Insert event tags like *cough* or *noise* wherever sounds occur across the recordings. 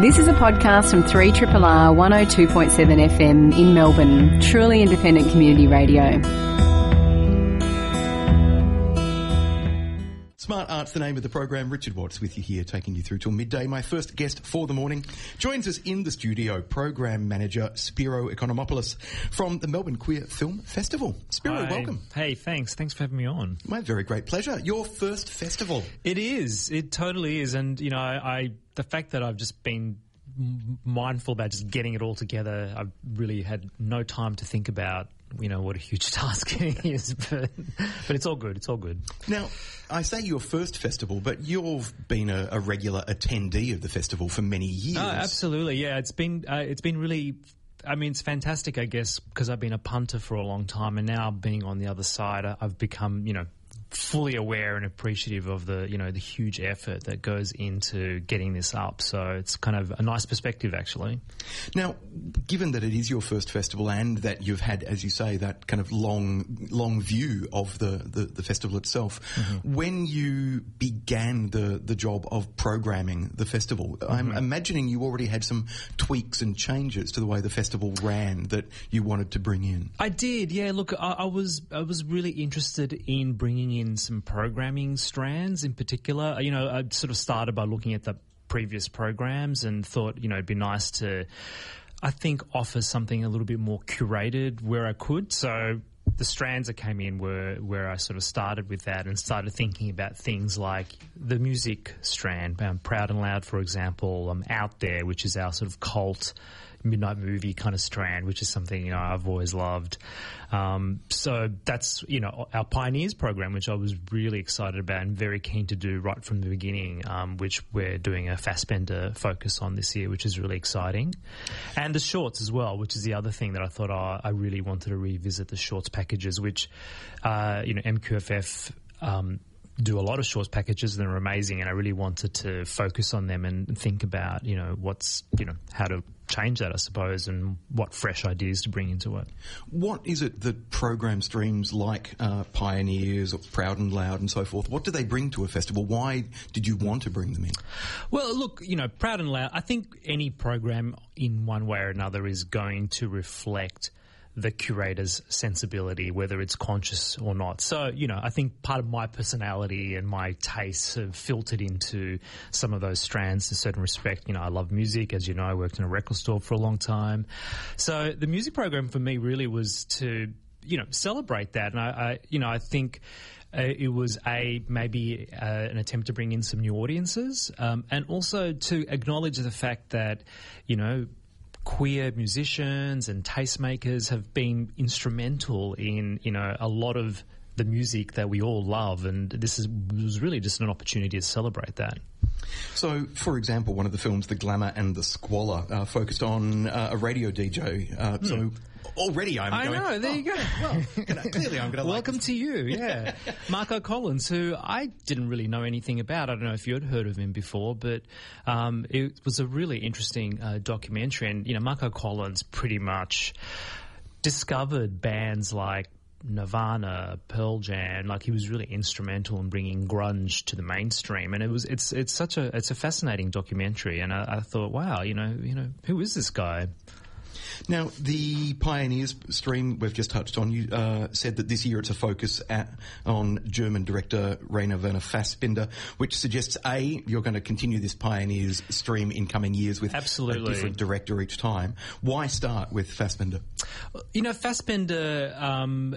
This is a podcast from 3RRR 102.7 FM in Melbourne, truly independent community radio. Smart Art's the name of the program. Richard Watts with you here, taking you through till midday. My first guest for the morning joins us in the studio, program manager Spiro Economopoulos from the Melbourne Queer Film Festival. Spiro, Hi. welcome. Hey, thanks. Thanks for having me on. My very great pleasure. Your first festival. It is. It totally is. And, you know, I, I the fact that I've just been mindful about just getting it all together, I've really had no time to think about, you know, what a huge *laughs* task it is. But, but it's all good. It's all good. Now, I say your first festival, but you've been a, a regular attendee of the festival for many years. Oh, absolutely. Yeah, it's been uh, it's been really. I mean, it's fantastic, I guess, because I've been a punter for a long time, and now being on the other side, I've become, you know, fully aware and appreciative of the, you know, the huge effort that goes into getting this up. So it's kind of a nice perspective, actually. Now, given that it is your first festival and that you've had, as you say, that kind of long, long view of the, the, the festival itself, mm-hmm. when you began the, the job of programming the festival, I'm mm-hmm. imagining you already had some tweaks and changes to the way the festival ran that you wanted to bring in. I did, yeah. Look, I, I was I was really interested in bringing in some programming strands in particular. You know, I sort of started by looking at the previous programs and thought, you know, it'd be nice to, I think, offer something a little bit more curated where I could. So the strands that came in were where I sort of started with that and started thinking about things like the music strand, um, Proud and Loud, for example, um, Out There, which is our sort of cult midnight movie kind of strand, which is something you know I've always loved. Um, so that's you know our pioneers program, which I was really excited about and very keen to do right from the beginning. Um, which we're doing a Fassbinder focus on this year, which is really exciting, and the shorts as well, which is the other thing that I thought oh, I really wanted to revisit the shorts packages, which uh, you know MQFF. Um, do a lot of shorts packages and they're amazing and I really wanted to focus on them and think about, you know, what's, you know, how to change that, I suppose, and what fresh ideas to bring into it. What is it that program streams like uh, Pioneers or Proud and Loud and so forth, what do they bring to a festival? Why did you want to bring them in? Well, look, you know, Proud and Loud, I think any program in one way or another is going to reflect the curator's sensibility, whether it's conscious or not. So, you know, I think part of my personality and my tastes have filtered into some of those strands in certain respect. You know, I love music. As you know, I worked in a record store for a long time. So the music program for me really was to, you know, celebrate that. And I, I you know, I think uh, it was a maybe uh, an attempt to bring in some new audiences, um, and also to acknowledge the fact that you know queer musicians and tastemakers have been instrumental in you know a lot of the music that we all love, and this is was really just an opportunity to celebrate that. So, for example, one of the films, The Glamour and the Squalor, uh, focused on uh, a radio DJ. Uh, So already I'm. I going, know, there you go. well, *laughs* you know, clearly I'm going to Welcome to you, yeah. *laughs* Marco Collins, who I didn't really know anything about. I don't know if you had heard of him before, but um, it was a really interesting uh, documentary. And, you know, Marco Collins pretty much discovered bands like Nirvana, Pearl Jam, like he was really instrumental in bringing grunge to the mainstream, and it was it's it's such a it's a fascinating documentary, and I, I thought, wow, you know, you know, who is this guy? Now, the Pioneers stream we've just touched on, you uh, said that this year it's a focus at, on German director Rainer Werner Fassbinder, which suggests A, you're going to continue this Pioneers stream in coming years with Absolutely. a different director each time. Why start with Fassbinder? You know, Fassbinder um,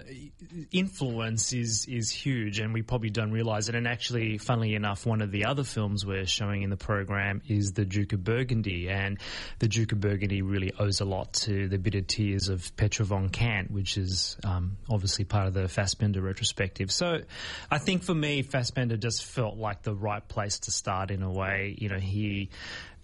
influence is is huge, and we probably don't realize it. And actually, funnily enough, one of the other films we're showing in the program is The Duke of Burgundy, and The Duke of Burgundy really owes a lot to The Bitter Tears of Petra von Kant, which is um, obviously part of the Fassbinder retrospective. So, I think for me, Fassbinder just felt like the right place to start in a way. You know, he,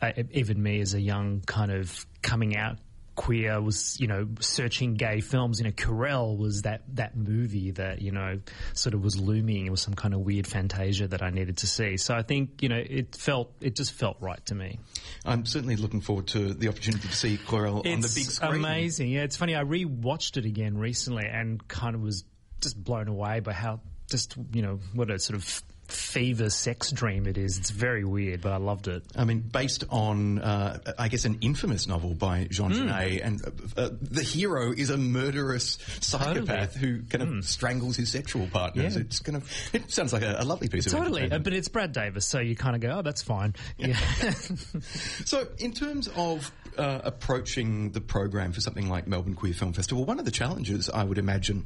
uh, even me as a young kind of coming out queer was you know searching gay films you know Querelle was that that movie that you know sort of was looming. It was some kind of weird fantasia that I needed to see. So I think you know it felt it just felt right to me. I'm certainly looking forward to the opportunity to see Querelle on the big screen. It's amazing. Yeah it's funny. I rewatched it again recently and kind of was just blown away by how just you know what a sort of fever sex dream it is. It's very weird, but I loved it. I mean, based on, uh, I guess, an infamous novel by Jean Hmm. Genet, and uh, uh, the hero is a murderous psychopath Totally. who kind of strangles his sexual partners. Yeah. It's kind of, it sounds like a, a lovely piece of work. Totally, but it's Brad Davis, so you kind of go, "Oh, that's fine." Yeah, *laughs* So, in terms of uh, approaching the program for something like Melbourne Queer Film Festival, one of the challenges I would imagine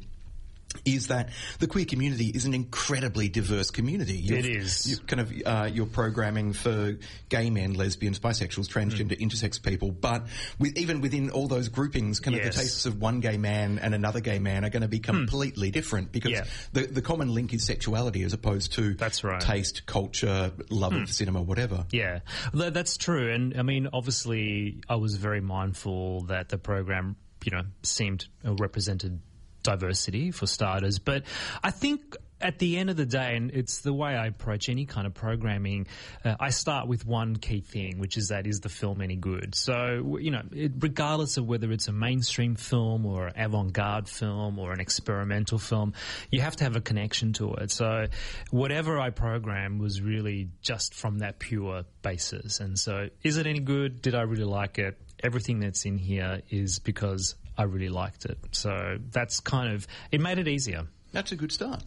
is that the queer community is an incredibly diverse community. You're, It is. You're kind of uh, you're programming for gay men, lesbians, bisexuals, transgender, intersex people, but with, even within all those groupings, kind of the tastes of one gay man and another gay man are going to be completely different because Yeah. the the common link is sexuality as opposed to That's right. taste, culture, love of cinema, whatever. Yeah, Tha- that's true. And I mean, obviously, I was very mindful that the program, you know, seemed uh, represented diversity for starters. But I think at the end of the day, and it's the way I approach any kind of programming, uh, I start with one key thing, which is that is the film any good? So, you know, it, regardless of whether it's a mainstream film or an avant-garde film or an experimental film, you have to have a connection to it. So, whatever I program was really just from that pure basis. And so, is it any good? Did I really like it? Everything that's in here is because I really liked it. So that's kind of it made it easier. That's a good start.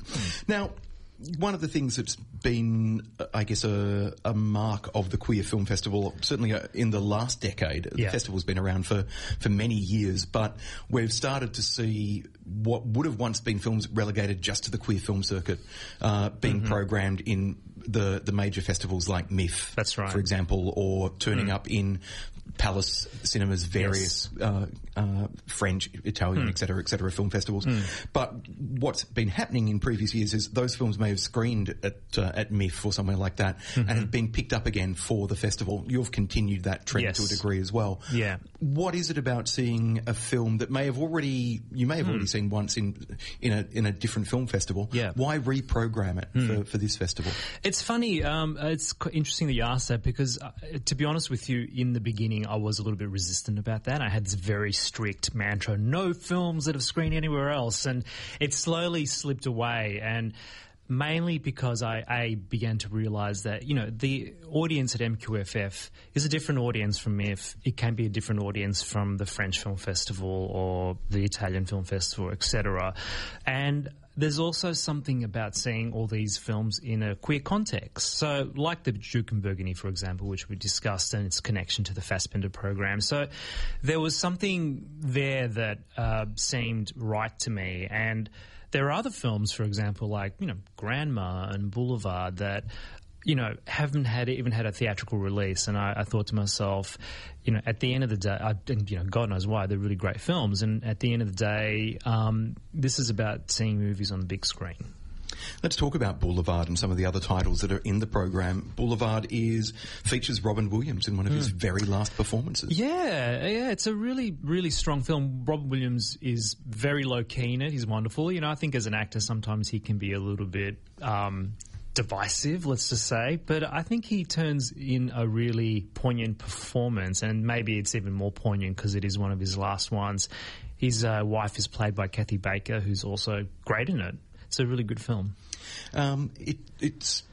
Now, one of the things that's been, I guess, a, a mark of the Queer Film Festival, certainly uh, in the last decade, the festival's been around for, for many years, but we've started to see what would have once been films relegated just to the queer film circuit uh, being programmed in the, the major festivals like MIFF, That's right. for example, or turning up in Palace Cinema's various uh, uh, French, Italian, et cetera, et cetera, film festivals. But what's been happening in previous years is those films may have screened at uh, at MIFF or somewhere like that, and have been picked up again for the festival. You've continued that trend Yes. to a degree as well. Yeah. What is it about seeing a film that may have already you may have already seen once in in a in a different film festival? Yeah. Why reprogram it for, for this festival? It's funny. Um, it's interesting that you asked that because, uh, to be honest with you, in the beginning, I was a little bit resistant about that. I had this very strict mantra: no films that have screened anywhere else, and it slowly slipped away. And mainly because I, I began to realize that you know the audience at MQFF is a different audience from MIFF. It can be a different audience from the French Film Festival or the Italian Film Festival, etc. And there's also something about seeing all these films in a queer context. So, like the Duke and Burgundy, for example, which we discussed, and its connection to the Fassbinder program. So, there was something there that uh, seemed right to me, and there are other films, for example, like you know Grandma and Boulevard that you know haven't had even had a theatrical release, and I, I thought to myself, you know, at the end of the day, I, and you know, God knows why they're really great films, and at the end of the day, um, this is about seeing movies on the big screen. Let's talk about Boulevard and some of the other titles that are in the program. Boulevard is features Robin Williams in one of his very last performances. Yeah, yeah, it's a really, really strong film. Robin Williams is very low key in it. He's wonderful. You know, I think as an actor, sometimes he can be a little bit um, divisive, let's just say. But I think he turns in a really poignant performance, and maybe it's even more poignant because it is one of his last ones. His uh, wife is played by Kathy Baker, who's also great in it. It's a really good film. Um, it, it's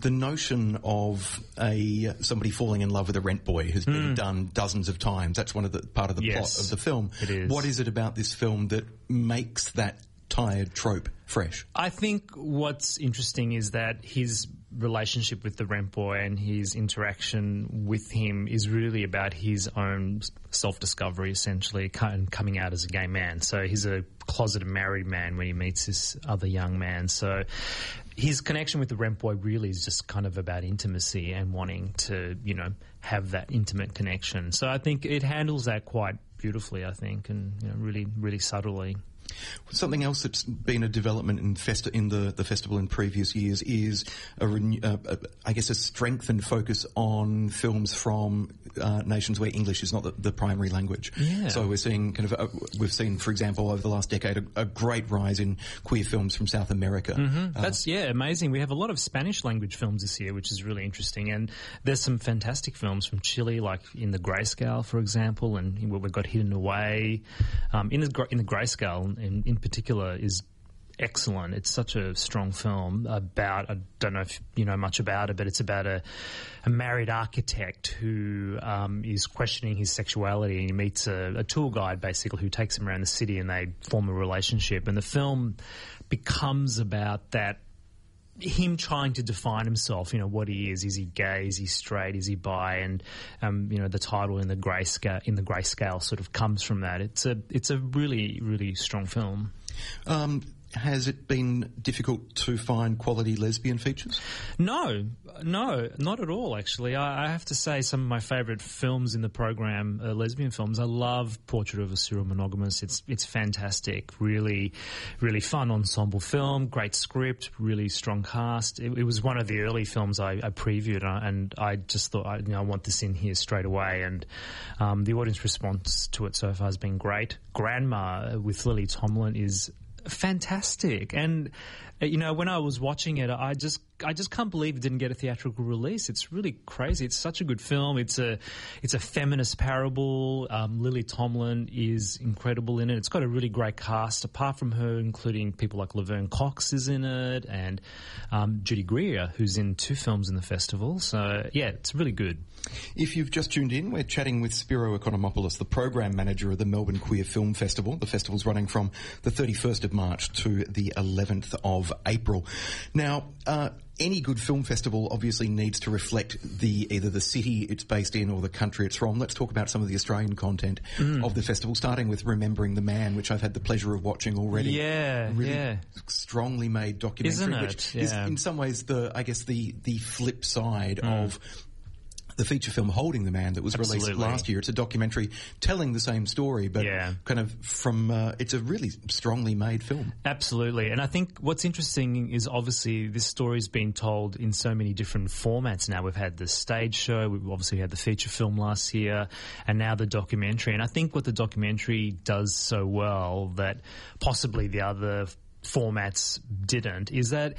the notion of a somebody falling in love with a rent boy has been done dozens of times. That's one of the part of the. Yes, plot of the film. it is. What is it about this film that makes that tired trope fresh? I think what's interesting is that his relationship with the rent boy and his interaction with him is really about his own self discovery, essentially, and coming out as a gay man. So he's a closeted married man when he meets this other young man. So his connection with the rent boy really is just kind of about intimacy and wanting to, you know, have that intimate connection. So I think it handles that quite beautifully, I think, and you know, really, really subtly. Something else that's been a development in, festi- in the, the festival in previous years is, a renew- uh, uh, I guess, a strengthened focus on films from uh, nations where English is not the, the primary language. Yeah. So we're seeing kind of, uh, we've seen, for example, over the last decade, a, a great rise in queer films from South America. Mm-hmm. That's yeah, amazing. We have a lot of Spanish language films this year, which is really interesting. And there's some fantastic films from Chile, like in the Grayscale, for example, and we've got Hidden Away. Um, in the in the Grayscale, in, in particular, is excellent. It's such a strong film about, I don't know if you know much about it, but it's about a, a married architect who um, is questioning his sexuality and he meets a, a tour guide basically who takes him around the city and they form a relationship. And the film becomes about that him trying to define himself, you know, what he is. Is he gay? Is he straight? Is he bi? And um, you know, the title in the grey scale in the grey scale sort of comes from that. It's a it's a really really strong film. Um, has it been difficult to find quality lesbian features? No, no, not at all. Actually, I, I have to say some of my favourite films in the program are lesbian films. I love Portrait of a Serial Monogamist. It's it's fantastic. Really, really fun ensemble film. Great script. Really strong cast. It, it was one of the early films I, I previewed, uh, and I just thought I, you know, I want this in here straight away. And um, the audience response to it so far has been great. Grandma with Lily Tomlin is fantastic. And uh, you know, when I was watching it, I just I just can't believe it didn't get a theatrical release. It's really crazy. It's such a good film. It's a it's a feminist parable. Um, Lily Tomlin is incredible in it. It's got a really great cast. Apart from her, including people like Laverne Cox is in it, and um, Judy Greer, who's in two films in the festival. So yeah, it's really good. If you've just tuned in, we're chatting with Spiro Economopoulos, the program manager of the Melbourne Queer Film Festival. The festival's running from the 31st of March to the 11th of April. Now. Uh, any good film festival obviously needs to reflect the either the city it's based in or the country it's from. Let's talk about some of the Australian content mm. of the festival, starting with Remembering the Man, which I've had the pleasure of watching already. Yeah, really yeah. strongly made documentary, Isn't it? which yeah. is in some ways the I guess the the flip side mm. of the feature film Holding the Man that was Absolutely. released last year. It's a documentary telling the same story, but yeah. kind of from, uh, it's a really strongly made film. Absolutely. And I think what's interesting is obviously this story's been told in so many different formats now. We've had the stage show, we've obviously had the feature film last year, and now the documentary. And I think what the documentary does so well that possibly the other formats didn't is that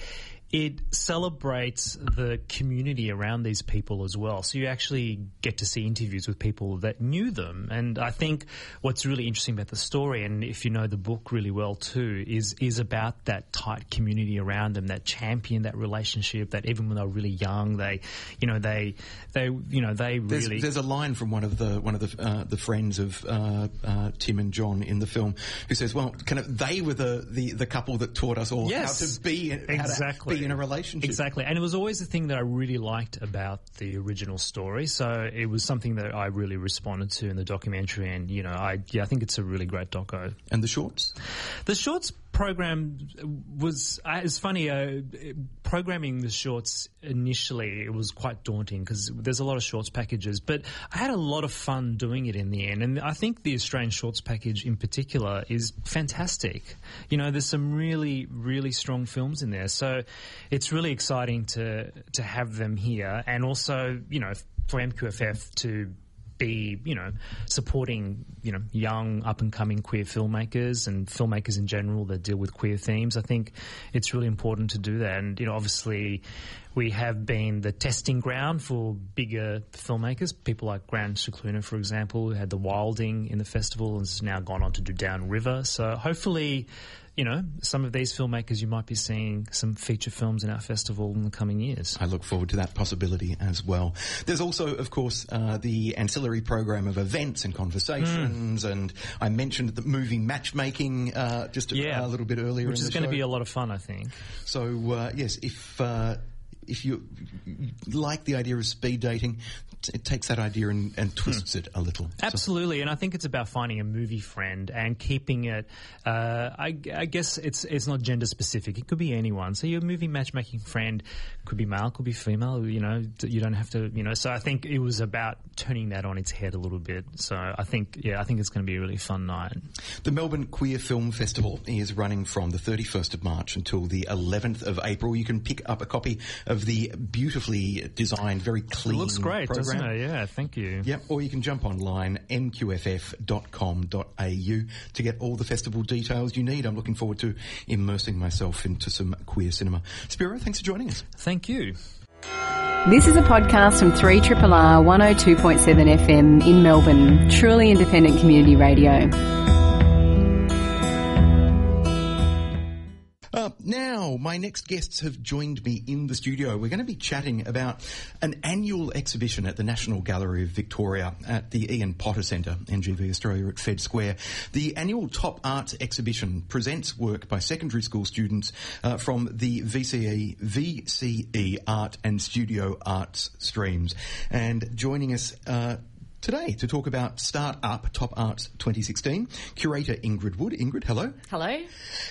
it celebrates the community around these people as well. So you actually get to see interviews with people that knew them. And I think what's really interesting about the story, and if you know the book really well too, is is about that tight community around them that champion that relationship. That even when they're really young, they, you know, they they you know they there's, really. There's a line from one of the one of the uh, the friends of uh, uh, Tim and John in the film who says, "Well, kind of they were the the, the couple that taught us all yes, how to be exactly." In a relationship. Exactly. And it was always the thing that I really liked about the original story. So it was something that I really responded to in the documentary. And, you know, I, yeah, I think it's a really great doco. And the shorts? The shorts program was uh, it's funny uh, programming the shorts initially it was quite daunting because there's a lot of shorts packages but I had a lot of fun doing it in the end. And I think the Australian shorts package in particular is fantastic. You know there's some really really strong films in there. So it's really exciting to to have them here. And also you know for MQFF to be, you know, supporting, you know, young up and coming queer filmmakers and filmmakers in general that deal with queer themes. I think it's really important to do that. And, you know, obviously we have been the testing ground for bigger filmmakers, people like Grant Scicluna, for example, who had The Wilding in the festival and has now gone on to do Downriver. So hopefully you know, some of these filmmakers you might be seeing some feature films in our festival in the coming years. I look forward to that possibility as well. There's also, of course, uh, the ancillary program of events and conversations, mm. and I mentioned the movie matchmaking uh, just a, yeah. a, little bit earlier, which is going to be a lot of fun, I think. So uh, yes, if uh, if you like the idea of speed dating, it takes that idea and, and twists hmm. it a little. Absolutely, so. and I think it's about finding a movie friend and keeping it. Uh, I, I, guess it's it's not gender specific. It could be anyone. So your movie matchmaking friend could be male, could be female. You know, you don't have to. You know, so I think it was about turning that on its head a little bit. So I think, yeah, I think it's going to be a really fun night. The Melbourne Queer Film Festival is running from the 31st of March until the 11th of April. You can pick up a copy of the beautifully designed, very clean. It looks great, program. Doesn't? Yeah, thank you. Yep, or you can jump online mqff.com.au to get all the festival details you need. I'm looking forward to immersing myself into some queer cinema. Spiro, thanks for joining us. Thank you. This is a podcast from 3RRR 102.7 FM in Melbourne, truly independent community radio. Uh, now, my next guests have joined me in the studio. We're going to be chatting about an annual exhibition at the National Gallery of Victoria at the Ian Potter Centre, NGV Australia at Fed Square. The annual Top Arts exhibition presents work by secondary school students uh, from the VCE, VCE Art and Studio Arts streams. And joining us uh, today to talk about Start Up Top Arts 2016. Curator Ingrid Wood. Ingrid, hello. Hello.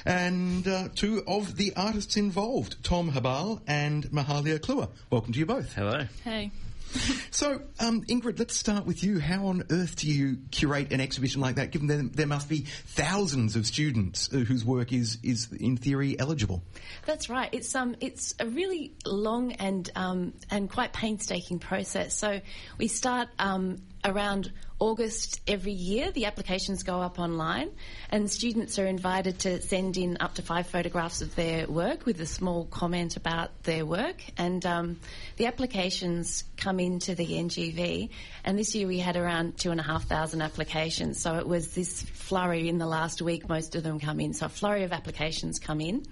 And uh, two of the artists involved, Tom Habal and Mahalia Kluwer. Welcome to you both. Hello. Hey. *laughs* So, um, Ingrid, let's start with you. How on earth do you curate an exhibition like that, given there, there must be thousands of students uh, whose work is, is in theory eligible? That's right. It's um, it's a really long and um, and quite painstaking process. So we start um, around August every year. The applications go up online, and students are invited to send in up to five photographs of their work with a small comment about their work. And um, the applications come into the NGV. And this year we had around two and a half thousand applications. So it was this flurry in the last week. Most of them come in. So a flurry of applications come in.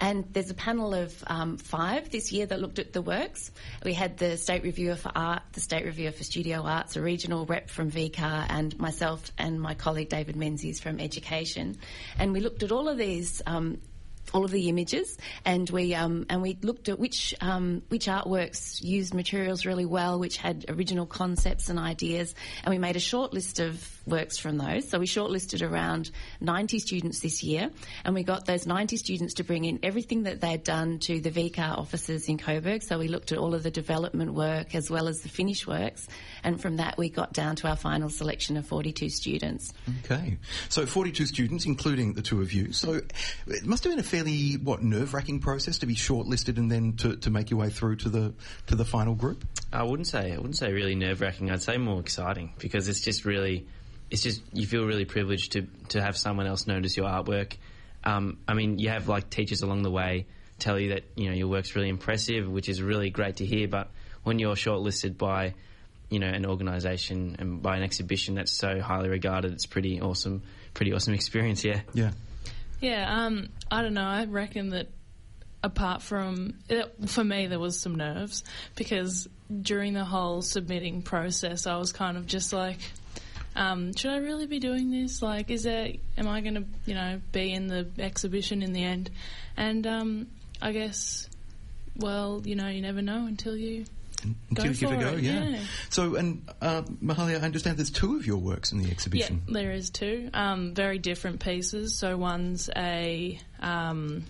And there's a panel of um, five this year that looked at the works. We had the State Reviewer for Art, the State Reviewer for Studio Arts, a regional rep from VCAR, and myself and my colleague David Menzies from Education. And we looked at all of these um, all of the images, and we um, and we looked at which um, which artworks used materials really well, which had original concepts and ideas, and we made a short list of works from those. So we shortlisted around 90 students this year, and we got those 90 students to bring in everything that they'd done to the VCAR offices in Coburg. So we looked at all of the development work as well as the finish works, and from that we got down to our final selection of 42 students. Okay. So 42 students, including the two of you. So it must have been a fairly, what, nerve-wracking process to be shortlisted and then to, to make your way through to the, to the final group? I wouldn't say, I wouldn't say really nerve-wracking. I'd say more exciting because it's just really, it's just, you feel really privileged to, to have someone else notice your artwork. Um, I mean, you have like teachers along the way tell you that, you know, your work's really impressive, which is really great to hear, but when you're shortlisted by, you know, an organisation and by an exhibition that's so highly regarded, it's pretty awesome, pretty awesome *laughs* experience, yeah. Yeah. Yeah, um, I don't know. I reckon that apart from it, for me, there was some nerves because during the whole submitting process, I was kind of just like, um, should I really be doing this? Like, is there? Am I going to, you know, be in the exhibition in the end? And um, I guess, well, you know, you never know until you Until Go you give it a go, it, yeah. yeah. So, and uh, Mahalia, I understand there's two of your works in the exhibition. Yeah, there is two. Um, very different pieces. So one's a um,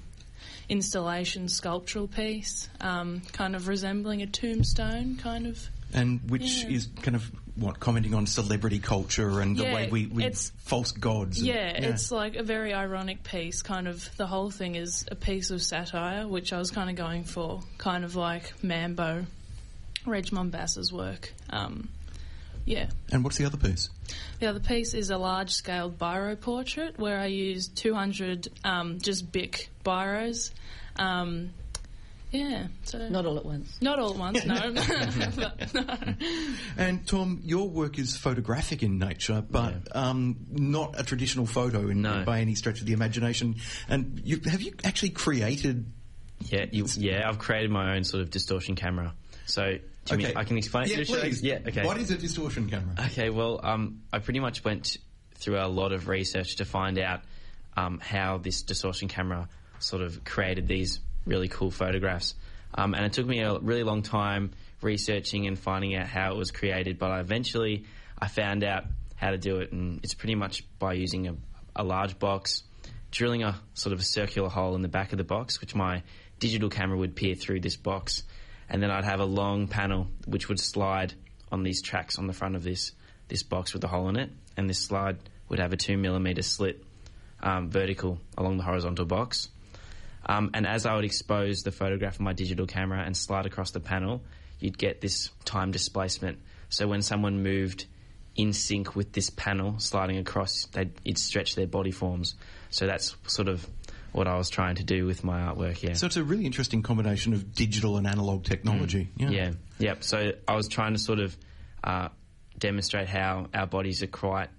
installation sculptural piece, um, kind of resembling a tombstone, kind of. And which Yeah. is kind of what commenting on celebrity culture and the Yeah, way we, we it's- false gods. and- Yeah, it's like a very ironic piece. Kind of the whole thing is a piece of satire, which I was kind of going for, kind of like Mambo, Reg Mombassa's work. Um, yeah. And what's the other piece? The other piece is a large scale biro portrait where I used 200 um, just Bic biros. Um, yeah, so. Not all at once. Not all at once, no. No. *laughs* And Tom, your work is photographic in nature, but um, not a traditional photo in, No. by any stretch of the imagination. And you, have you actually created? Yeah, you, yeah, I've created my own sort of distortion camera. So, do you mean I can explain Yeah, it? Should please. Yeah, okay. What is a distortion camera? Okay, well, um, I pretty much went through a lot of research to find out um, how this distortion camera sort of created these really cool photographs. Um, and it took me a really long time researching and finding out how it was created, but I eventually I found out how to do it, and it's pretty much by using a, a large box, drilling a sort of a circular hole in the back of the box, which my digital camera would peer through this box, and then I'd have a long panel which would slide on these tracks on the front of this this box with a hole in it, and this slide would have a two millimeter slit um, vertical along the horizontal box. Um, and as I would expose the photograph of my digital camera and slide across the panel, you'd get this time displacement. So when someone moved in sync with this panel sliding across, they'd it'd stretch their body forms. So that's sort of what I was trying to do with my artwork. Yeah. So it's a really interesting combination of digital and analog technology. Yeah. Yeah, yep. So I was trying to sort of uh, demonstrate how our bodies are quite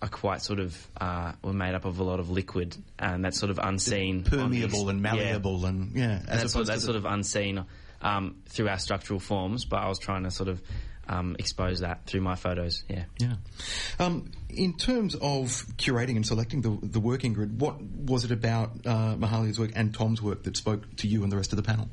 are quite sort of uh, were made up of a lot of liquid, and that's sort of unseen, Permeable and yeah. malleable and yeah, as And that's, sort, that's sort of unseen um, through our structural forms, but I was trying to sort of um, expose that through my photos. Yeah. Yeah. Um, in terms of curating and selecting the, the working grid, what was it about uh, Mahalia's work and Tom's work that spoke to you and the rest of the panel?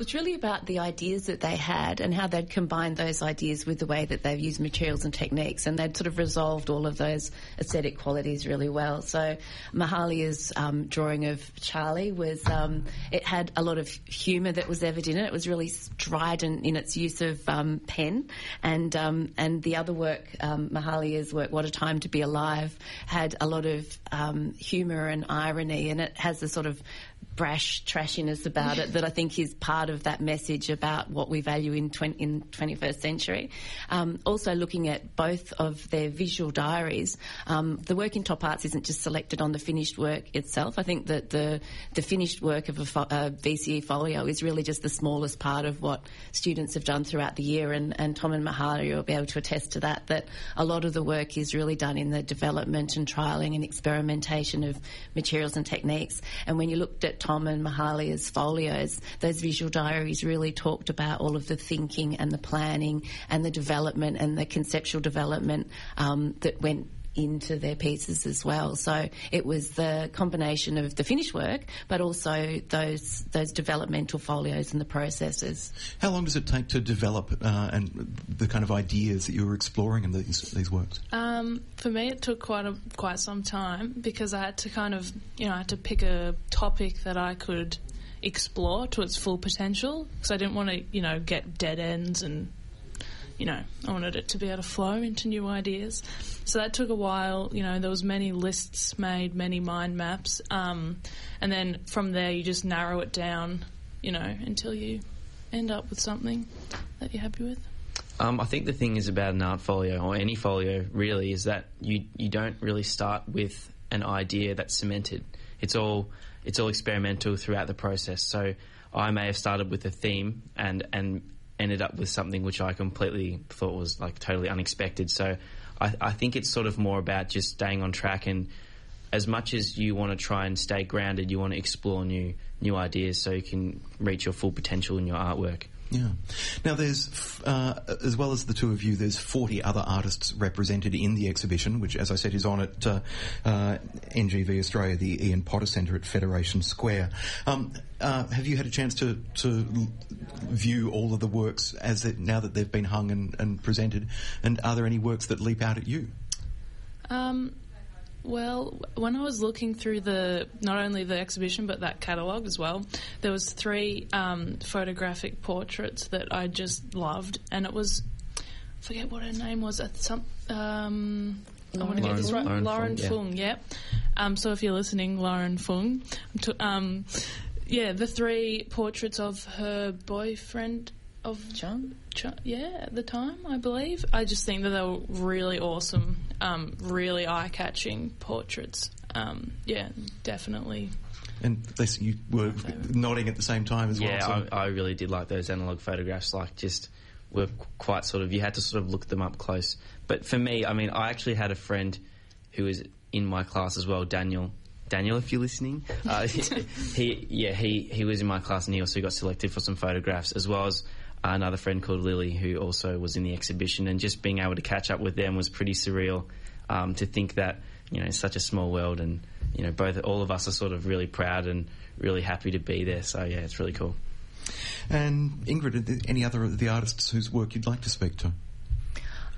It's really about the ideas that they had and how they'd combined those ideas with the way that they've used materials and techniques, and they'd sort of resolved all of those aesthetic qualities really well. So Mahalia's um, drawing of Charlie was um, it had a lot of humour that was evident in it. It was really strident in its use of um, pen, and um, and the other work, um, Mahalia's work, What a Time to Be Alive, had a lot of um, humour and irony, and it has a sort of brash trashiness about it that I think is part of that message about what we value in, 20, in 21st century. Um, also looking at both of their visual diaries, um, the work in Top Arts isn't just selected on the finished work itself. I think that the, the finished work of a, fo- a VCE folio is really just the smallest part of what students have done throughout the year and, and Tom and Mahali will be able to attest to that, that a lot of the work is really done in the development and trialling and experimentation of materials and techniques. And when you looked at Tom and Mahalia's folios, those visual diaries really talked about all of the thinking and the planning and the development and the conceptual development um, that went into their pieces as well. So it was the combination of the finished work, but also those those developmental folios and the processes. How long does it take to develop uh, and the kind of ideas that you were exploring in these these works? Um, for me, it took quite a quite some time because I had to kind of you know I had to pick a topic that I could explore to its full potential because I didn't want to you know get dead ends and you know I wanted it to be able to flow into new ideas. So that took a while. You know there was many lists made, many mind maps, um, and then from there you just narrow it down. You know until you end up with something that you're happy with. Um, I think the thing is about an art folio or any folio really is that you you don't really start with an idea that's cemented. It's all it's all experimental throughout the process. So I may have started with a theme and and ended up with something which I completely thought was like totally unexpected. So I, I think it's sort of more about just staying on track and as much as you want to try and stay grounded, you want to explore new new ideas so you can reach your full potential in your artwork. Yeah. Now, there's, uh, as well as the two of you, there's 40 other artists represented in the exhibition, which, as I said, is on at uh, uh, NGV Australia, the Ian Potter Centre at Federation Square. Um, uh, have you had a chance to, to view all of the works as it, now that they've been hung and, and presented? And are there any works that leap out at you? Um, well, when I was looking through the not only the exhibition but that catalogue as well, there was three um, photographic portraits that I just loved, and it was I forget what her name was. uh, Some um, I want to get this right. Lauren Lauren Fung, yeah. Fung, yeah. Um, so if you're listening, Lauren Fung, I'm um, yeah, the three portraits of her boyfriend of John? Ch- yeah, at the time, I believe. I just think that they were really awesome, um, really eye catching portraits. Um, yeah, definitely. And Les, you were nodding at the same time as well. Yeah, so- I, I really did like those analog photographs. Like, just were quite sort of. You had to sort of look them up close. But for me, I mean, I actually had a friend who was in my class as well, Daniel. Daniel, if you're listening, uh, *laughs* he, yeah, he he was in my class and he also got selected for some photographs, as well as another friend called Lily, who also was in the exhibition. And just being able to catch up with them was pretty surreal. Um, to think that you know, it's such a small world, and you know, both all of us are sort of really proud and really happy to be there. So yeah, it's really cool. And Ingrid, any other of the artists whose work you'd like to speak to?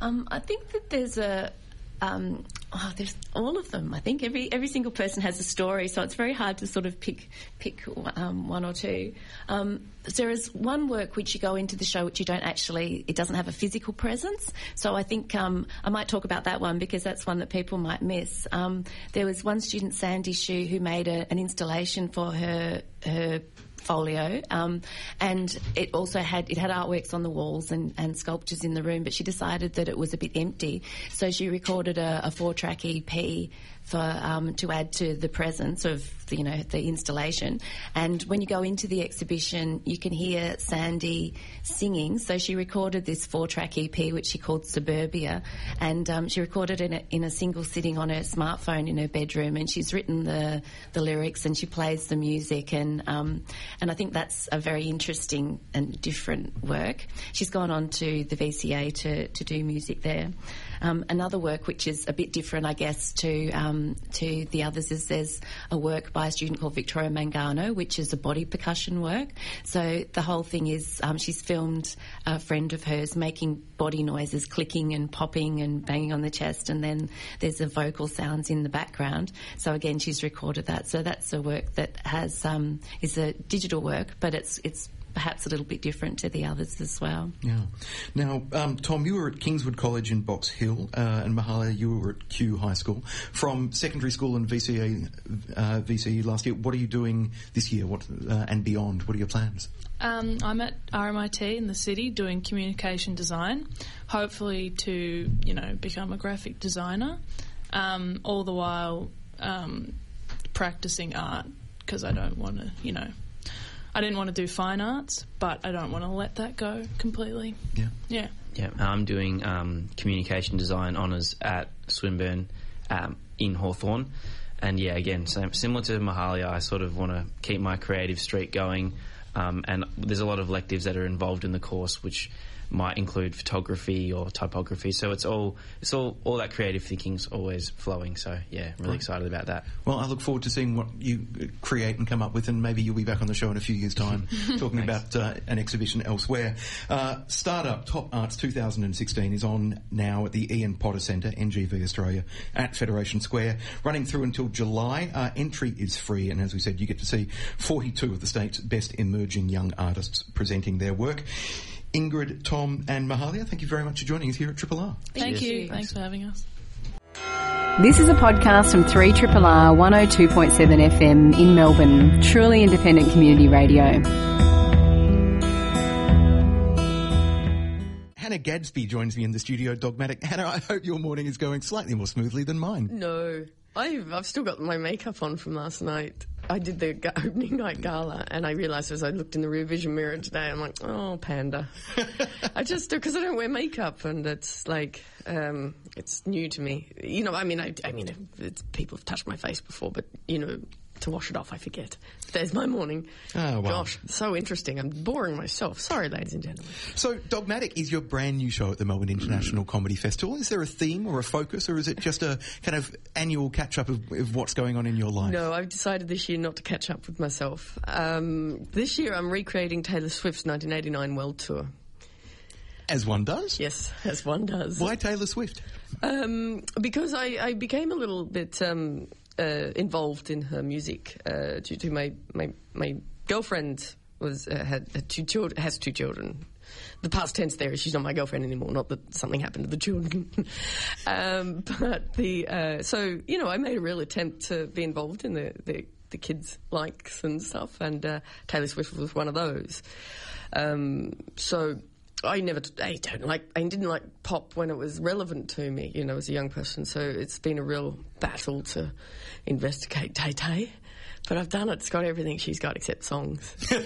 Um, I think that there's a. Um, oh, there's all of them. I think every every single person has a story, so it's very hard to sort of pick pick um, one or two. Um, there is one work which you go into the show which you don't actually. It doesn't have a physical presence, so I think um, I might talk about that one because that's one that people might miss. Um, there was one student, Sandy Shu, who made a, an installation for her her folio, um, and it also had it had artworks on the walls and, and sculptures in the room. But she decided that it was a bit empty, so she recorded a, a four-track EP for um, to add to the presence of the, you know the installation. And when you go into the exhibition, you can hear Sandy singing. So she recorded this four-track EP, which she called Suburbia, and um, she recorded it in a, in a single sitting on her smartphone in her bedroom. And she's written the the lyrics and she plays the music, and um, and I think that's a very interesting and different work. She's gone on to the VCA to to do music there. Um, another work which is a bit different, I guess, to um, to the others is there's a work by a student called Victoria Mangano, which is a body percussion work. So the whole thing is um, she's filmed a friend of hers making body noises, clicking and popping and banging on the chest, and then there's the vocal sounds in the background. So again, she's recorded that. So that's a work that has um, is a digital work, but it's it's perhaps a little bit different to the others as well. Yeah. Now, um, Tom, you were at Kingswood College in Box Hill, uh, and Mahalia, you were at Kew High School. From secondary school and VCA, uh, VCE last year, what are you doing this year? What uh, and beyond? What are your plans? Um, I'm at RMIT in the city doing communication design, hopefully to you know become a graphic designer. Um, all the while um, practicing art because I don't want to, you know, I didn't want to do fine arts, but I don't want to let that go completely. Yeah. Yeah. Yeah, I'm doing um, communication design honours at Swinburne um, in Hawthorn. And yeah, again, same, similar to Mahalia, I sort of want to keep my creative streak going. Um, and there's a lot of electives that are involved in the course, which might include photography or typography. So it's all it's all all that creative thinking's always flowing. So yeah, really excited about that. Well, I look forward to seeing what you create and come up with, and maybe you'll be back on the show in a few years' time *laughs* talking about uh, an exhibition elsewhere. Uh, Startup Top Arts 2016 is on now at the Ian Potter Centre, NGV Australia, at Federation Square, running through until July. Uh, entry is free, and as we said, you get to see 42 of the state's best emerging young artists presenting their work. Ingrid, Tom, and Mahalia, thank you very much for joining us here at Triple R. Thank Cheers. you. Thanks for having us. This is a podcast from 3RRR 102.7 FM in Melbourne, truly independent community radio. Hannah Gadsby joins me in the studio, Dogmatic. Hannah, I hope your morning is going slightly more smoothly than mine. No, I've, I've still got my makeup on from last night. I did the opening night gala, and I realised as I looked in the rear vision mirror today, I'm like, oh, panda. *laughs* I just because I don't wear makeup, and it's like um, it's new to me. You know, I mean, I, I mean, people have touched my face before, but you know, to wash it off, I forget. There's my morning. Oh, wow. Gosh, so interesting. I'm boring myself. Sorry, ladies and gentlemen. So, Dogmatic is your brand new show at the Melbourne International Comedy Festival. Is there a theme or a focus, or is it just a kind of annual catch up of, of what's going on in your life? No, I've decided this year not to catch up with myself. Um, this year, I'm recreating Taylor Swift's 1989 World Tour. As one does? Yes, as one does. Why Taylor Swift? Um, because I, I became a little bit um, uh, involved in her music uh, due to my, my, my girlfriend was uh, had, had two children, has two children. The past tense there is she's not my girlfriend anymore. Not that something happened to the children, *laughs* um, but the uh, so you know I made a real attempt to be involved in the the, the kids' likes and stuff, and uh, Taylor Swift was one of those. Um, so I never, I don't like, I didn't like pop when it was relevant to me, you know, as a young person. So it's been a real battle to investigate Tay Tay. But I've done it. It's got everything she's got except songs. *laughs*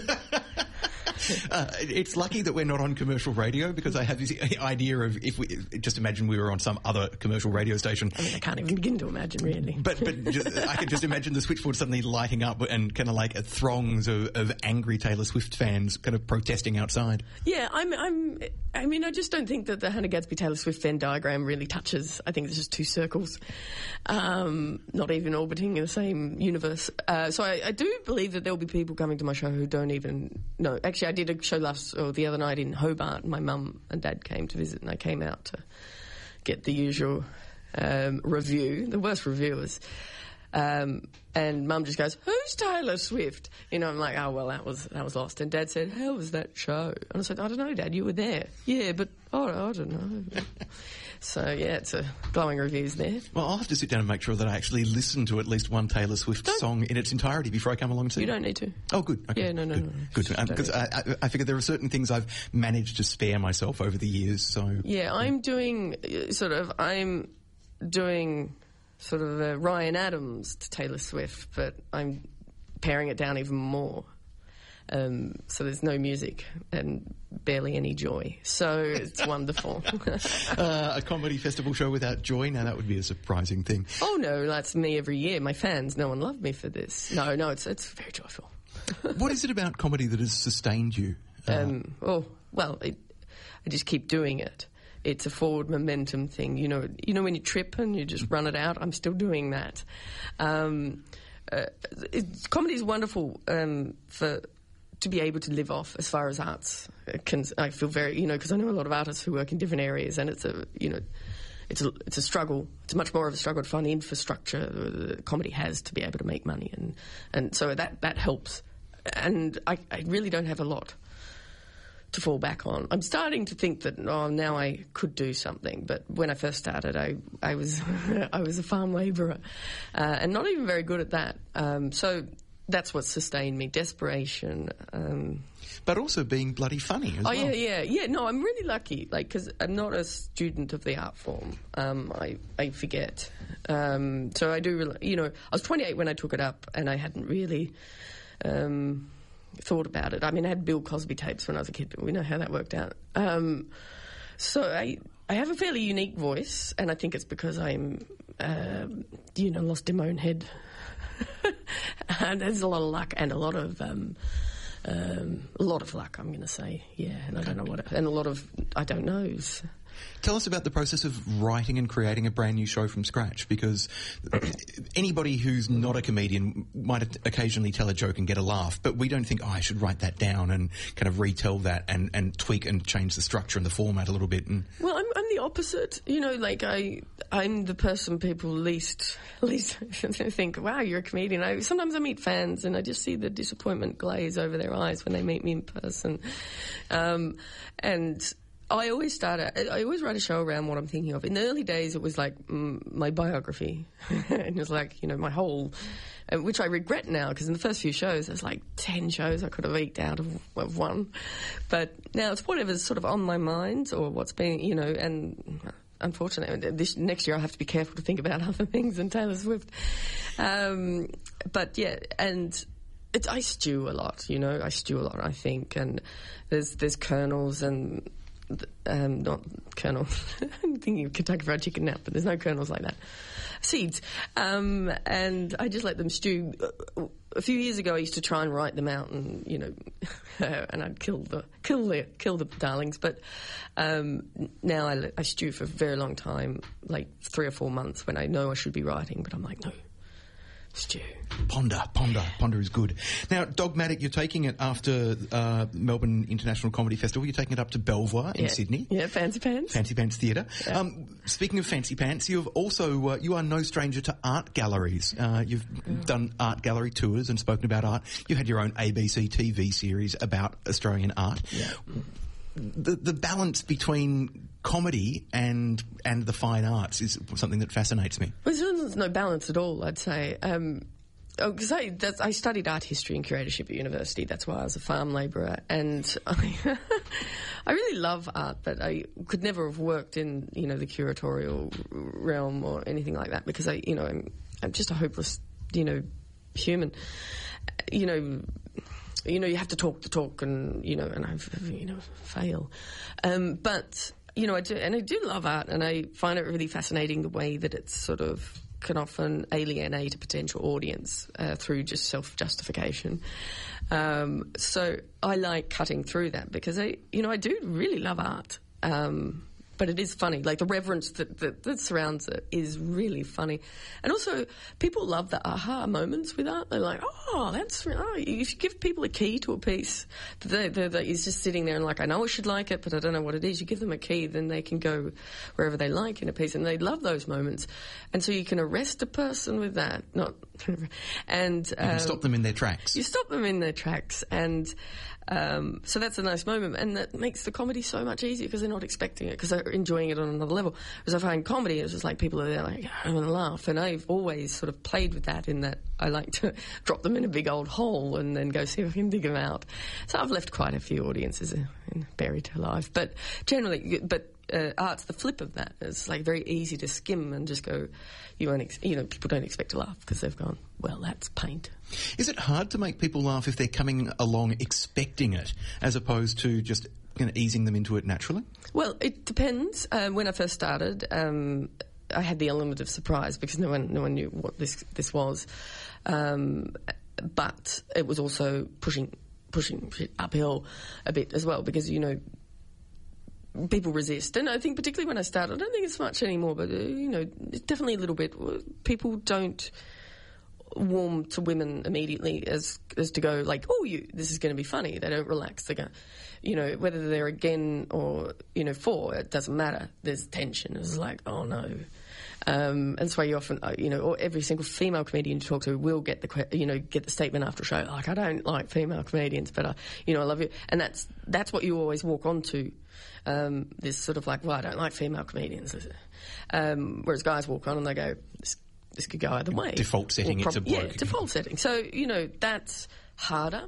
Uh, it's lucky that we're not on commercial radio because I have this idea of if we just imagine we were on some other commercial radio station. I mean, I can't even begin to imagine, really. But but just, I could just imagine the switchboard suddenly lighting up and kind of like throngs of, of angry Taylor Swift fans kind of protesting outside. Yeah, I'm, I'm, I mean, I just don't think that the Hannah Gadsby Taylor Swift Venn diagram really touches. I think it's just two circles, um, not even orbiting in the same universe. Uh, so I, I do believe that there will be people coming to my show who don't even know. Actually, I did a show last or the other night in Hobart. My mum and dad came to visit, and I came out to get the usual um, review. The worst review was. Um, and mum just goes, "Who's Taylor Swift?" You know, I'm like, "Oh well, that was that was lost." And dad said, "How was that show?" And I said, "I don't know, Dad. You were there." Yeah, but oh, I don't know. So yeah, it's a glowing reviews there. Well, I'll have to sit down and make sure that I actually listen to at least one Taylor Swift song in its entirety before I come along and see You don't need to. Oh, good. Okay. Yeah, no, no, good. no, no. Good. Don't Because I, I, I figure there are certain things I've managed to spare myself over the years. So Yeah, I'm doing uh, sort of. I'm doing sort of uh, Ryan Adams to Taylor Swift, but I'm paring it down even more. Um, so there's no music and barely any joy. So it's *laughs* wonderful. *laughs* uh, a comedy festival show without joy? Now that would be a surprising thing. oh no, that's me every year. My fans, no one loved me for this. No, no, it's it's very joyful. *laughs* what is it about comedy that has sustained you? Uh, Um, oh well, it, I just keep doing it. It's a forward momentum thing. You know, you know when you trip and you just run it out. I'm still doing that. Um, uh, it, comedy is wonderful um, for to be able to live off as far as arts can. I feel very, you know, because I know a lot of artists who work in different areas, and it's a, you know. It's a, it's a struggle. It's much more of a struggle to find the infrastructure that comedy has to be able to make money, and, and so that, that helps. And I, I really don't have a lot to fall back on. I'm starting to think that oh now I could do something, but when I first started, I I was *laughs* I was a farm labourer, uh, and not even very good at that. Um, so that's what sustained me: desperation. Um, but also being bloody funny as oh well. yeah, yeah, yeah. No, I'm really lucky, like because I'm not a student of the art form. Um, I I forget. Um, so I do. You know, I was 28 when I took it up, and I hadn't really. Um, thought about it. I mean, I had Bill Cosby tapes when I was a kid, we know how that worked out. Um, so I, I have a fairly unique voice, and I think it's because I'm, um you know, lost in my own head. *laughs* and there's a lot of luck and a lot of, um, um, a lot of luck. I'm going to say, yeah, and I don't know what, it, and a lot of I don't knows. Tell us about the process of writing and creating a brand new show from scratch because *clears throat* anybody who's not a comedian might occasionally tell a joke and get a laugh, but we don't think, oh, I should write that down and kind of retell that and, and tweak and change the structure and the format a little bit. And Well, I'm, I'm the opposite. You know, like I, I'm the person people least, *laughs* least *laughs* think, wow, you're a comedian. I, sometimes I meet fans and I just see the disappointment glaze over their eyes when they meet me in person. Um, and I always start, I always write a show around what I'm thinking of. In the early days, it was like mm, my biography. *laughs* and it was like, you know, my whole, uh, which I regret now because in the first few shows, there's like 10 shows I could have eked out of, of one. But now it's whatever's sort of on my mind or what's been, you know, and unfortunately, this next year I have to be careful to think about *laughs* other things than Taylor Swift. Um, but yeah, and I stew a lot, you know, I stew a lot, I think, and there's, there's kernels and, um, not kernels. *laughs* I'm thinking of Kentucky Fried Chicken now, but there's no kernels like that. Seeds. Um, and I just let them stew. A few years ago, I used to try and write them out, and you know, *laughs* and I'd kill the kill the kill the darlings. But um, now I, I stew for a very long time, like three or four months, when I know I should be writing, but I'm like, no, stew. ponder, ponder, ponder is good. Now, Dogmatic, you're taking it after uh, Melbourne International Comedy Festival. You're taking it up to Belvoir in Yeah. Sydney. Yeah, fancy pants. Fancy Pants Theatre. Um, speaking of fancy pants, you've also uh, you are no stranger to art galleries. Uh, you've done art gallery tours and spoken about art. You had your own ABC TV series about Australian art. The the balance between comedy and and the fine arts is something that fascinates me. Well, there's no balance at all, I'd say. Um, because I, I studied art history and curatorship at university. That's why I was a farm labourer, and *laughs* I, I really love art, but I could never have worked in you know the curatorial realm or anything like that because I you know I'm I'm just a hopeless you know human. You know, you know, you have to talk the talk, and you know, and I've, you know, fail. Um, but you know, I do, and I do love art, and I find it really fascinating the way that it's sort of can often alienate a potential audience uh, through just self justification. Um, so I like cutting through that because I, you know, I do really love art. Um, but it is funny, like the reverence that, that, that surrounds it is really funny, and also people love the aha moments with art. They're like, "Oh, that's oh, if you give people a key to a piece that they, they, that is just sitting there and like, I know I should like it, but I don't know what it is. You give them a key, then they can go wherever they like in a piece, and they love those moments. And so you can arrest a person with that, not, *laughs* and um, stop them in their tracks. you stop them in their tracks, and um, so that's a nice moment, and that makes the comedy so much easier because they're not expecting it because they're enjoying it on another level. Whereas I find comedy is just like people are there like having a laugh, and I've always sort of played with that in that I like to *laughs* drop them in a big old hole and then go see if I can dig them out. So I've left quite a few audiences uh, buried alive, but generally, but uh, art's the flip of that. It's like very easy to skim and just go. You won't, ex- you know, people don't expect to laugh because they've gone. Well, that's paint. Is it hard to make people laugh if they're coming along expecting it, as opposed to just you know, easing them into it naturally? Well, it depends. Uh, when I first started, um, I had the element of surprise because no one, no one knew what this this was. Um, but it was also pushing pushing uphill a bit as well because you know people resist, and I think particularly when I started, I don't think it's much anymore, but uh, you know, definitely a little bit. People don't warm to women immediately as as to go like, oh, you this is going to be funny. They don't relax. They go, you know, whether they're again or you know for it doesn't matter. There's tension. It's like, oh no. Um, and that's why you often, uh, you know, or every single female comedian you talk to will get the, you know, get the statement after a show like, I don't like female comedians, but I, you know, I love you, and that's that's what you always walk onto. Um, this sort of like, well, I don't like female comedians, um, whereas guys walk on and they go, this, this could go either way. Default setting, Or it's a bloke. Yeah, default setting. So you know that's harder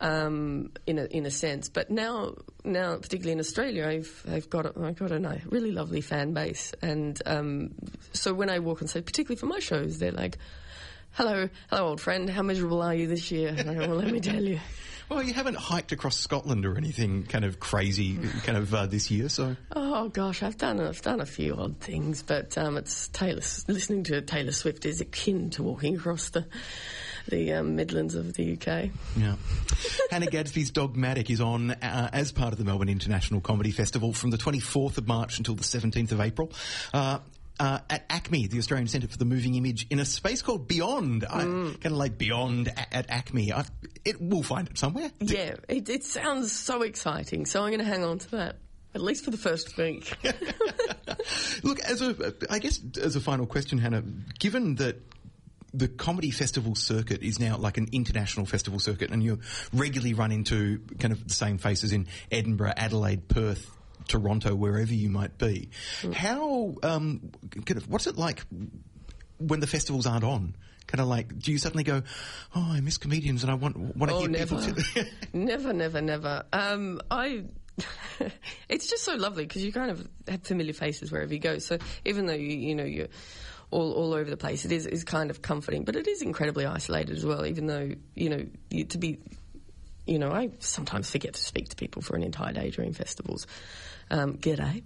um, in a in a sense. But now, now particularly in Australia, I've I've got a, I've got a really lovely fan base, and um, so when I walk on stage, particularly for my shows, they're like. Hello, hello, old friend. How miserable are you this year? And I go, well, let me tell you. *laughs* Well, you haven't hiked across Scotland or anything kind of crazy *laughs* kind of uh, this year, so Oh gosh, I've done I've done a few odd things, but um, it's Taylor. Listening to Taylor Swift is akin to walking across the the um, Midlands of the UK. yeah. Hannah Gadsby's Dogmatic is on uh, as part of the Melbourne International Comedy Festival from the 24th of March until the 17th of April. Uh, uh, at ACMI, the Australian Centre for the Moving Image, in a space called Beyond. I kind of like Beyond a- at ACMI. I, it will find it somewhere. Yeah, it, it sounds so exciting. So I'm going to hang on to that at least for the first week. *laughs* Look, as a, I guess as a final question, Hannah, given that the comedy festival circuit is now like an international festival circuit, and you regularly run into kind of the same faces in Edinburgh, Adelaide, Perth, Toronto, wherever you might be. How um, kind of what's it like when the festivals aren't on? Kind of like, do you suddenly go, "Oh, I miss comedians, and I want want to Oh, hear never. people." To- never, never, never. Um, I. *laughs* it's just so lovely because you kind of have familiar faces wherever you go. So even though you, you know you're all, all over the place, it is is kind of comforting. But it is incredibly isolated as well. Even though you know you, to be, you know, I sometimes forget to speak to people for an entire day during festivals. Um, g'day.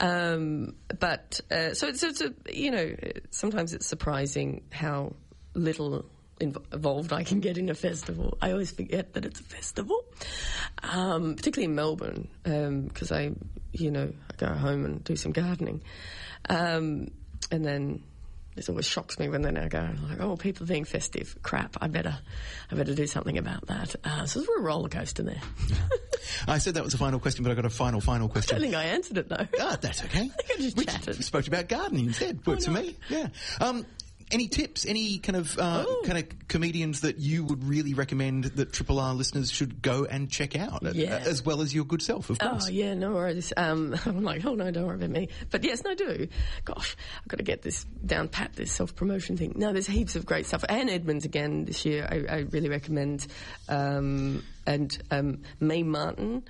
Um, but uh, so it's, it's a you know sometimes it's surprising how little involved I can get in a festival. I always forget that it's a festival, um, particularly in Melbourne, because I, you know, I go home and do some gardening, um, and then. This always shocks me when then I go like, "Oh, people are being festive. Crap! I better, I better do something about that." Uh, so there's a roller coaster there. *laughs* I said that was a final question, but I got a final, final I question. don't think I answered it though. Ah, that's okay. *laughs* I think I just we chatted. spoke about gardening instead. Works for me. Yeah. Um, any tips? Any kind of uh, Oh. kind of comedians that you would really recommend that Triple R listeners should go and check out, uh, Yeah. as well as your good self, of course. Oh yeah, no worries. Um, *laughs* I'm like, oh no, don't worry about me. But yes, no, do. Gosh, I've got to get this down pat. This self promotion thing. No, there's heaps of great stuff. Anne Edmonds again this year. I, I really recommend. Um, and um, Mae Martin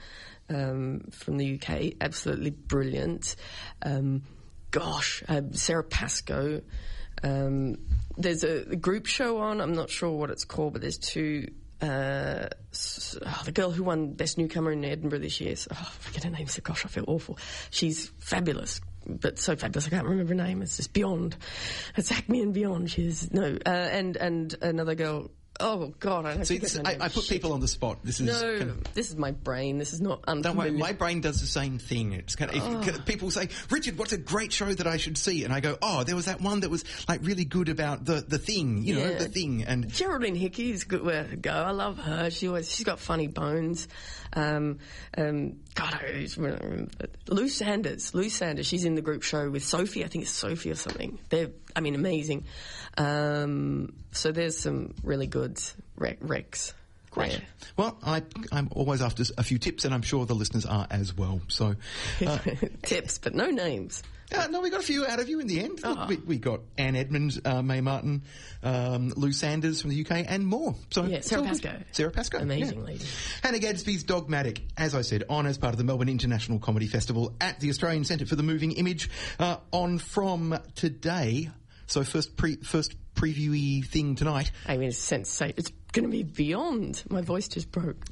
um, from the UK, absolutely brilliant. Um, gosh, uh, Sara Pascoe. Um, there's a, group show on. I'm not sure what it's called, but there's two. Uh, oh, the girl who won Best Newcomer in Edinburgh this year. So, oh, I forget her name. So, gosh, I feel awful. She's fabulous, but so fabulous I can't remember her name. It's just beyond. It's ACMI and beyond. She's no, uh, and and another girl. Oh God, I don't See, this, I. I put people on the spot. This is No, kind of. this is my brain. This is not Don't worry, my brain does the same thing. It's kind of, Oh. if, people say, Richard, what's a great show that I should see? And I go, oh, there was that one that was like really good about the, the thing, you know, the thing. And Geraldine Hickey is good way to go. I love her. She always she's got funny bones. Um, um, God, I just remember Lou Sanders. Lou Sanders. She's in the group show with Sophie. I think it's Sophie or something. They're I mean amazing. Um, so there's some really good rec- recs. Great. Well, I, I'm always after a few tips, and I'm sure the listeners are as well. So, uh, *laughs* Tips, but no names. uh, no, we got a few out of you in the end. Look, Oh. we, we got Anne Edmonds, uh, Mae Martin, um, Lou Sanders from the UK, and more. So Yeah, Sara. Pascoe. Sara Pascoe, Amazing yeah. lady. Hannah Gadsby's Dogmatic, as I said, on as part of the Melbourne International Comedy Festival at the Australian Centre for the Moving Image, uh, on from today. So first pre first previewy thing tonight. I mean, it's sensate. It's going to be beyond. My voice just broke.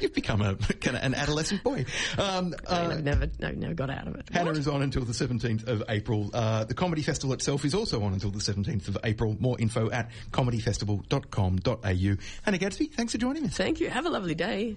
You've become a kind of an adolescent boy. Um, I uh, never, no, never got out of it. Hannah is on until the 17th of April. Uh, the Comedy Festival itself is also on until the 17th of April. More info at comedyfestival.com.au. Hannah Gadsby, thanks for joining us. Thank you. Have a lovely day.